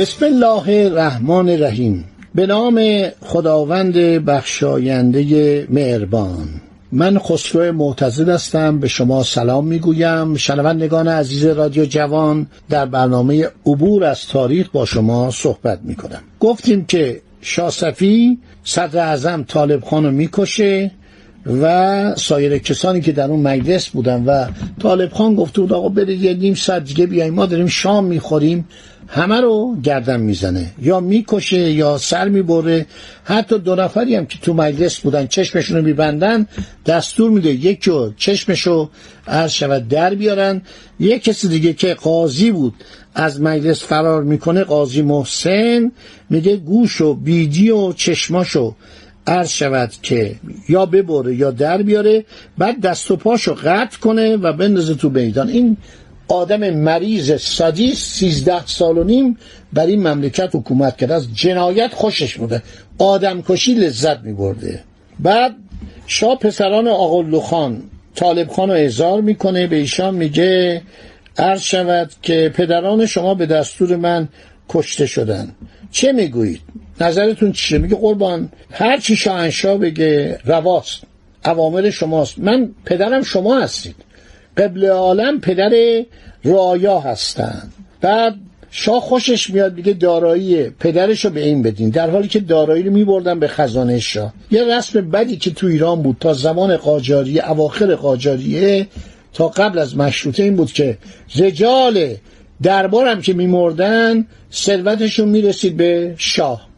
بسم الله الرحمن الرحیم. به نام خداوند بخشاینده مهربان. من خسرو معتزد هستم. به شما سلام می‌گویم. شنوندگان عزیز رادیو جوان در برنامه عبور از تاریخ با شما صحبت می‌کنم. گفتیم که شاسفی صدر اعظم طالب خان رو می‌کشه. و سایر کسانی که در اون مجلس بودن و طالب خان گفته بود آقا برید یه نیم ساعت دیگه بیاییم ما داریم شام می‌خوریم همه رو گردن می‌زنه. یا می‌کشه یا سر می‌بره. حتی دو نفری هم که تو مجلس بودن چشمشون رو میبندن دستور میده یکی رو عرض شود در بیارن. یک کسی دیگه که قاضی بود از مجلس فرار می‌کنه قاضی محسن میگه گوش و بیدی و چشماشو عرض شود که یا ببره یا در بیاره بعد دست و پاشو قطع کنه و بندازه تو میدان. این آدم مریض سادیس سیزده سال و نیم بر این مملکت حکومت کرده از جنایت خوشش بوده آدم کشی لذت می برده بعد شاه پسران آقلو خان طالب خان رو اعزار می‌کنه. به ایشان میگه عرض شود که پدران شما به دستور من کشته شدن. چه می‌گویید؟ نظرتون چیه؟ میگه قربان هر چی شاهنشاه بگه رواست اوامر شماست. من پدرم شما هستید. قبل عالم پدر رعایا هستند بعد شاه خوشش میاد میگه دارایی پدرش رو به این بدین. در حالی که دارایی رو میبردن به خزانه شاه. یه رسم بدی که تو ایران بود تا زمان قاجاریه اواخر قاجاریه تا قبل از مشروطه این بود که رجال دربارم که میمردن ثروتشون می‌رسید به شاه.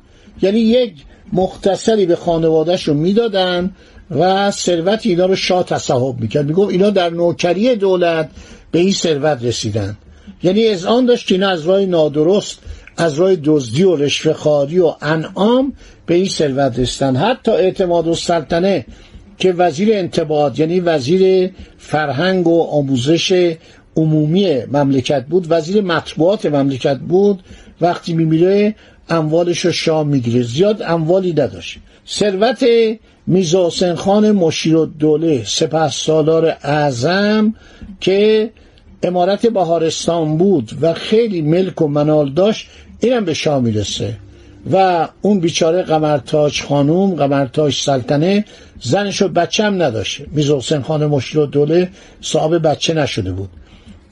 یعنی یک مختصری به خانوادهشون می‌دادن و ثروت اینا رو شاه تصاحب می‌کرد. می‌گفت اینا در نوکری دولت به این ثروت رسیدن. یعنی از آن داشت اینا از راه نادرست از راه دزدی و رشوهخواری و انعام به این ثروت رسیدن. حتی اعتماد و سلطنه که وزیر انتباهات یعنی وزیر فرهنگ و آموزش عمومی مملکت بود وزیر مطبوعات مملکت بود وقتی میمیره اموالش رو شاه می‌گیره. زیاد اموالی نداشت. ثروت میرزا حسین خان مشیر الدوله سپه سالار اعظم که امارت بهارستان بود و خیلی ملک و منال داشت اینم به شاه می‌رسه. و اون بیچاره قمرتاج خانوم قمرتاج سلطنه زنش و بچه هم نداشته میرزا حسین خان مشیر الدوله صاحب بچه نشده بود.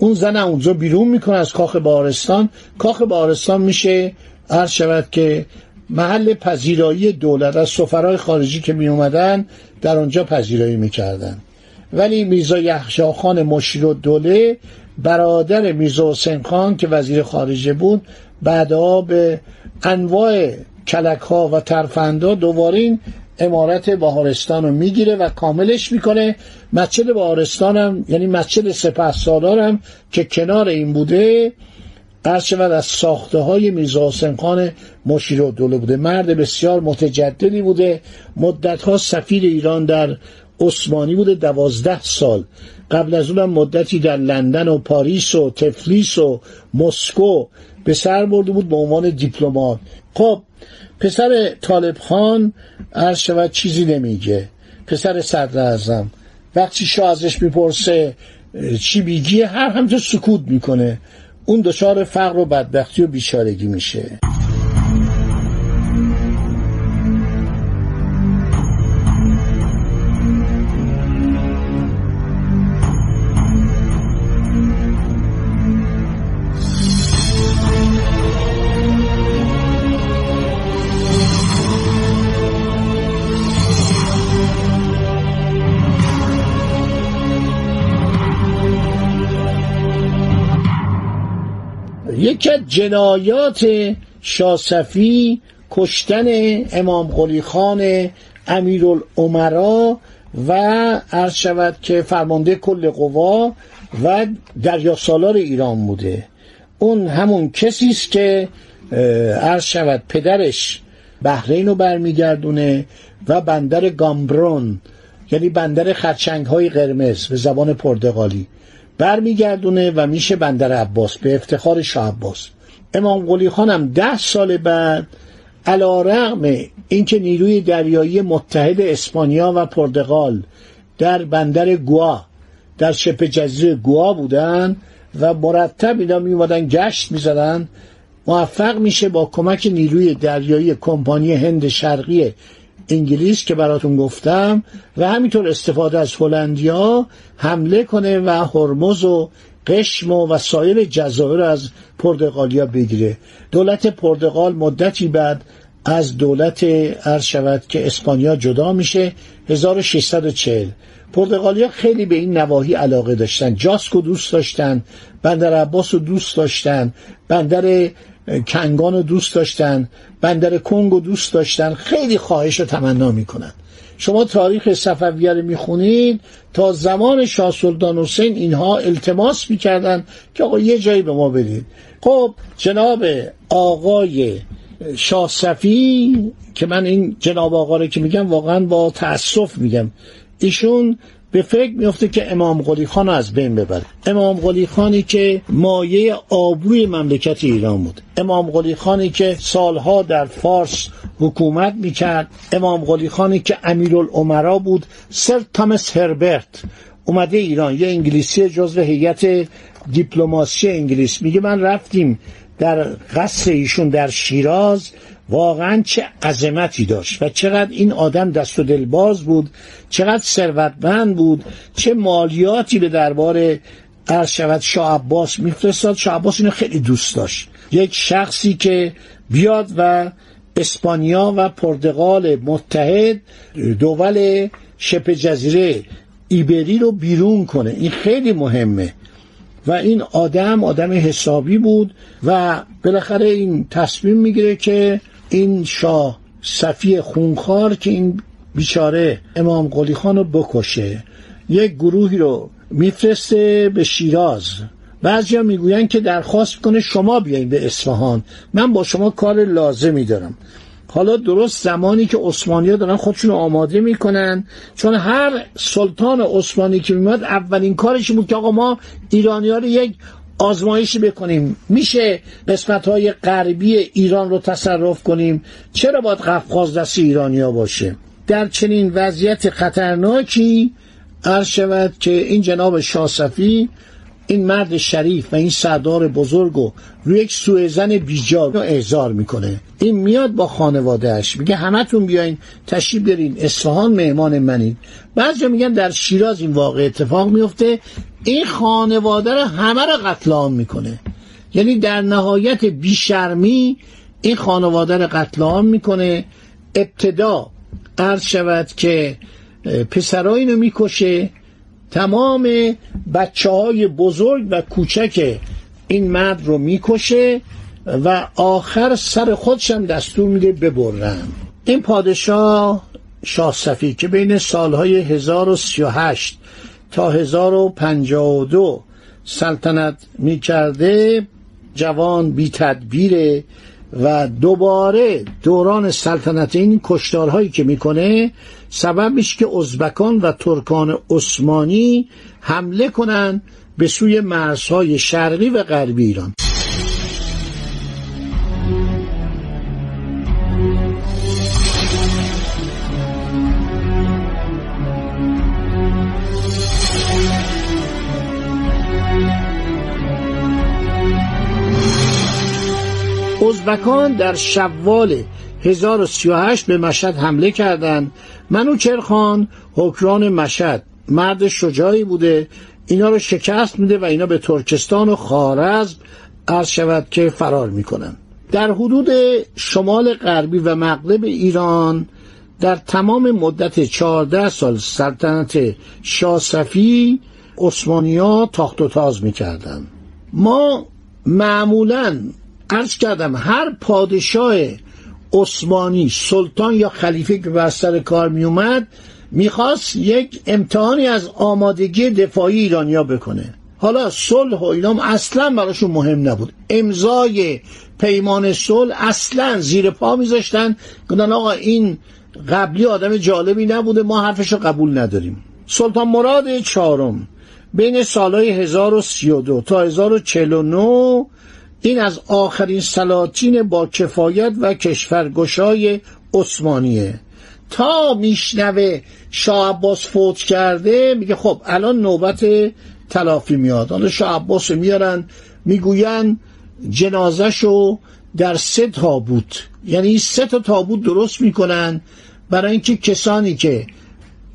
اون زن اونجا بیرون می‌کنه از کاخ بهارستان. کاخ بهارستان میشه عرض شود که محل پذیرایی دولت از سفرهای خارجی که می اومدن در آنجا پذیرایی می‌کردن. ولی میرزا یحشا خان مشیر و دوله برادر میرزا حسین خان که وزیر خارجه بود بعدها به انواع کلک ها و ترفندا دوباره این امارت بهارستان رو می‌گیره و کاملش می‌کنه. مسجد بهارستان هم یعنی مسجد سپه سالار هم که کنار این بوده قرض شود از ساخته های میرزا حسین خان مشیر دوله بوده. مرد بسیار متجددی بوده. مدت سفیر ایران در عثمانی بوده دوازده سال. قبل از اونم مدتی در لندن و پاریس و تفلیس و مسکو به سر برده بود به عنوان دیپلمات. خب پسر طالب خان عرض شود چیزی نمیگه. پسر صدر اعظم وقتی شاه ازش می‌پرسه چی بیگیه هر همینطور سکوت می‌کنه. اون دچار فقر و بدبختی و بیچارگی میشه. یکی از جنایات شاسفی کشتن امام قلی خان و عرض شود که فرمانده کل قوا و دریا سالار ایران بوده. اون همون کسی است که عرض شود پدرش بحرین رو برمیگردونه و بندر گامبرون یعنی بندر خرچنگ های قرمز به زبان پرتغالی. برمیگردونه و میشه بندر عباس به افتخار شاه عباس. امام قلی خانم ده سال بعد علا رغم اینکه نیروی دریایی متحد اسپانیا و پرتغال در بندر گوا در شبه جزیره گوا بودن و مرتب اینا میومدن گشت می‌زدن موفق میشه با کمک نیروی دریایی کمپانی هند شرقی انگلیس که براتون گفتم و همینطور استفاده از هلندیا حمله کنه و هرمز و قشم و سایر جزایر از پرتغالیا بگیره. دولت پرتغال مدتی بعد از دولت عرض شود که اسپانیا جدا میشه 1640 پرتغالیا خیلی به این نواحی علاقه داشتن. جاسکو دوست داشتن بندر عباس رو دوست داشتن. بندر کنگان رو دوست داشتن بندر کنگ رو دوست داشتن خیلی خواهش رو تمنا می‌کنن. شما تاریخ صفویه رو می‌خونید تا زمان شاه سلطان حسین اینها التماس می‌کردن که آقا یه جایی به ما بدید. خب جناب آقای شاه صفی که من این جناب آقا رو که میگم واقعا با تأسف میگم. ایشون به فکر میفته که امام قلی خان رو از بین ببره. امام قلی خانی که مایه آبروی مملکت ایران بود. امام قلی خانی که سالها در فارس حکومت می‌کرد. امام قلی خانی که امیرالعمرا بود سر تامس هربرت اومده ایران. یه انگلیسی جزو هیئت دیپلماسی انگلیس. میگه من رفتیم در قصر ایشون در شیراز. واقعا چه عظمتی داشت و چقدر این آدم دست و دلباز بود چقدر ثروتمند بود چه مالیاتی به دربار عرض شود شاه عباس میفرستاد. شاه عباس اینو خیلی دوست داشت. یک شخصی که بیاد و اسپانیا و پرتغال متحد دول شبه جزیره ایبری رو بیرون کنه. این خیلی مهمه. و این آدم آدم حسابی بود و بالاخره این تصمیم می‌گیره که این شاه صفی خونخوار که این بیچاره امام قلی خان رو بکشه یک گروهی رو میفرسته به شیراز. بعضیا می‌گویند که درخواست کنه شما بیاین به اصفهان. من با شما کار لازمی دارم. حالا درست زمانی که عثمانی ها دارن خودشون آماده می‌کنن چون هر سلطان عثمانی که میاد اولین کارش بود که آقا ما ایرانی ها رو یک آزمایشی بکنیم. میشه قسمت های غربی ایران رو تصرف کنیم. چرا باید قفقاز دست ایرانیا باشه؟ در چنین وضعیت خطرناکی عرض شود که این جناب شاسفی این مرد شریف و این سردار بزرگ رو روی یک سوءزن بیجا رو احضار می‌کنه. این میاد با خانوادهش میگه همتون بیاین تشریف برین اصفهان مهمان منید بعضی میگن در شیراز این واقع اتفاق میفته این خانواده رو همه رو قتل عام می‌کنه. یعنی در نهایت بیشرمی این خانواده رو قتل عام می‌کنه. ابتدا عرض شود که پسرای رو می‌کشه. تمام بچه های بزرگ و کوچک این مرد رو می‌کشه و آخر سر خودشم دستور میده ببرن. این پادشاه شاه صفی که بین سالهای 1038 تا 1052 سلطنت می‌کرده جوان بی تدبیره و دوباره دوران سلطنت این کشتارهایی که می‌کنه سبب میشه که ازبکان و ترکان عثمانی حمله کنن به سوی مرزهای شرقی و غربی ایران. ازبکان در شوال 1038 به مشهد حمله کردند. منوچرخان حکران مشهد. مرد شجاعی بوده. اینا رو شکست میده و اینا به ترکستان و خارزم عرض شود که فرار می‌کنن. در حدود شمال غربی و مغرب ایران در تمام مدت 14 سال سلطنت شاه صفی عثمانیا تاخت و تاز می‌کردن ما معمولا عرض کردم هر پادشاه عثمانی سلطان یا خلیفه که بر سر کار می اومد می‌خواست یک امتحانی از آمادگی دفاعی ایرانیا بکنه. حالا صلح و اینام اصلا براشون مهم نبود. امضای پیمان صلح اصلا زیر پا میذاشتن. گفتن آقا این قبلی آدم جالبی نبوده ما حرفشو قبول نداریم. سلطان مراد چهارم بین سالهای 1032 تا 1049 این از آخرین سلاطین با کفایت و کشورگشای عثمانیه. تا میشنوه شاه عباس فوت کرده میگه خب الان نوبت تلافی میاد. حالا شاه عباس میارن می‌گوین جنازشو در سه تابوت. یعنی سه تا تابوت درست می‌کنن برای اینکه کسانی که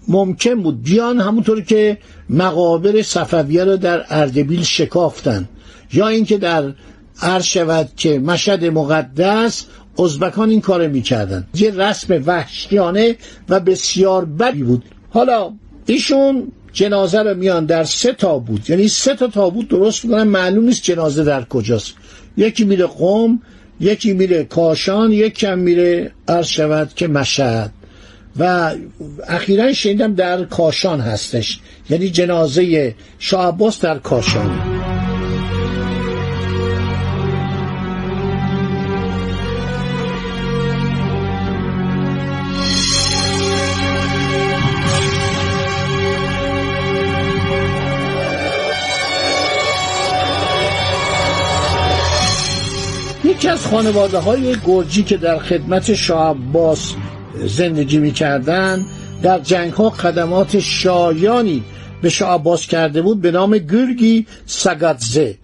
ممکن بود بیان همونطور که مقابر صفویه رو در اردبیل شکافتن. یا اینکه در عرض شود که مشهد مقدس ازبکان این کار می‌کردن. یه رسم وحشیانه و بسیار بدی بود. حالا ایشون جنازه رو میان در سه تابوت. یعنی سه تا تابوت درست می‌کنن معلوم نیست جنازه در کجاست. یکی میره قوم یکی میره کاشان یکی هم میره عرض شود که مشهد. و اخیرا شنیدم در کاشان هستش. یعنی جنازه شاه در کاشان. یکی از خانواده های گرجی که در خدمت شاه عباس زندگی می‌کردن در جنگ ها قدمات شایانی به شاه عباس کرده بود به نام گرگی سگادزه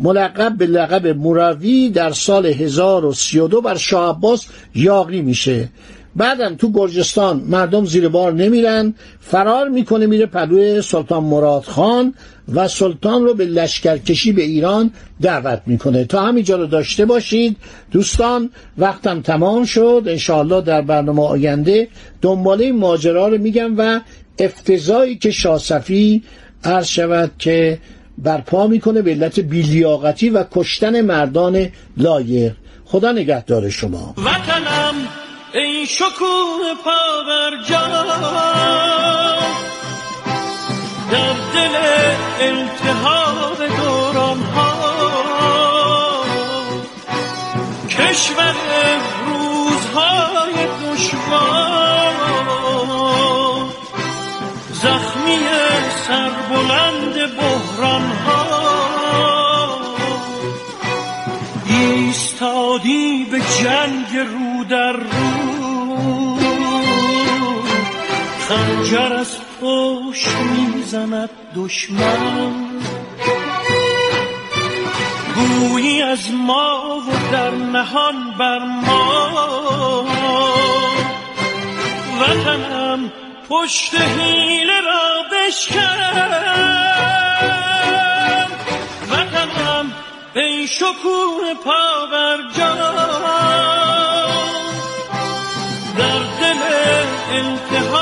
ملقب به لقب مروی در سال 1032 بر شاه عباس یاغی میشه. بعدم تو گرجستان مردم زیر بار نمیرن فرار می‌کنه میره پلوی سلطان مراد خان و سلطان رو به لشکرکشی به ایران دعوت می‌کنه. تا همینجا رو داشته باشید دوستان وقتم تمام شد. انشاءالله در برنامه آینده دنباله ماجرا رو میگم و افتضایی که شاسفی عرض شود که برپا می‌کنه به علت بیلیاقتی و کشتن مردان لایق. خدا نگهدار شما. وطنم ای شکوه پا بر در دل التحاب دوران ها کشور روزهای دشوار زخمی سربلند بحران ها ایستادی به جنگ رو در رو خنجر از پشت می‌زند دشمن. گویی از ما و در نهان بر ما. وطنم پشت حیله را بشکن. وطنم ای شکوه پا بر در دل التحاب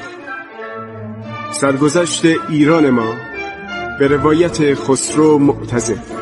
سرگذشت ایران ما به روایت خسرو معتزد